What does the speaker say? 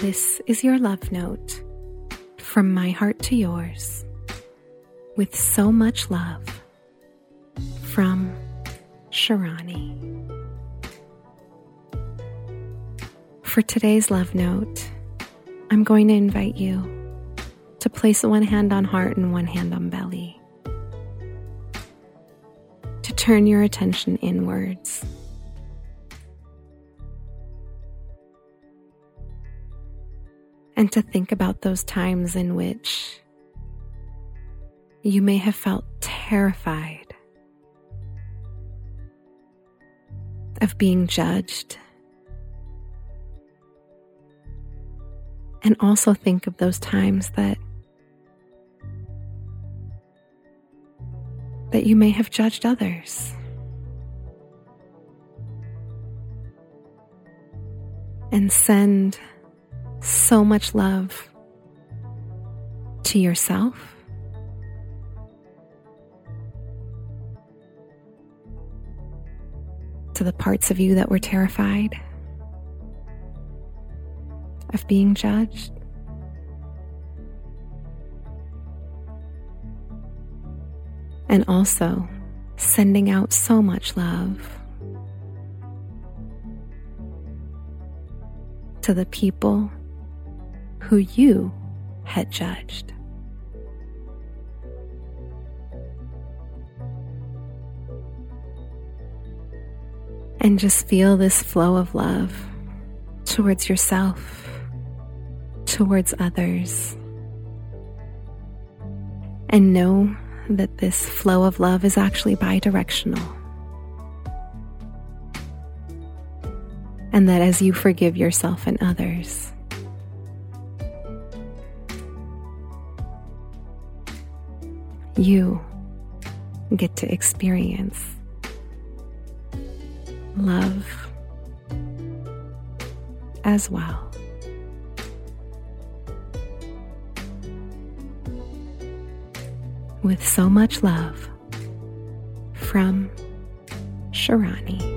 This is your love note from my heart to yours with so much love from Shirani. For today's love note, I'm going to invite you to place one hand on heart and one hand on belly. To turn your attention inwards. And to think about those times in which you may have felt terrified of being judged. And also think of those times that that you may have judged others. And send so much love to yourself. To the parts of you that were terrified of being judged. And also sending out so much love to the people who you had judged. And just feel this flow of love towards yourself, towards others. And know that this flow of love is actually bi directional. And that as you forgive yourself and others, you get to experience love as well. With so much love from Shirani.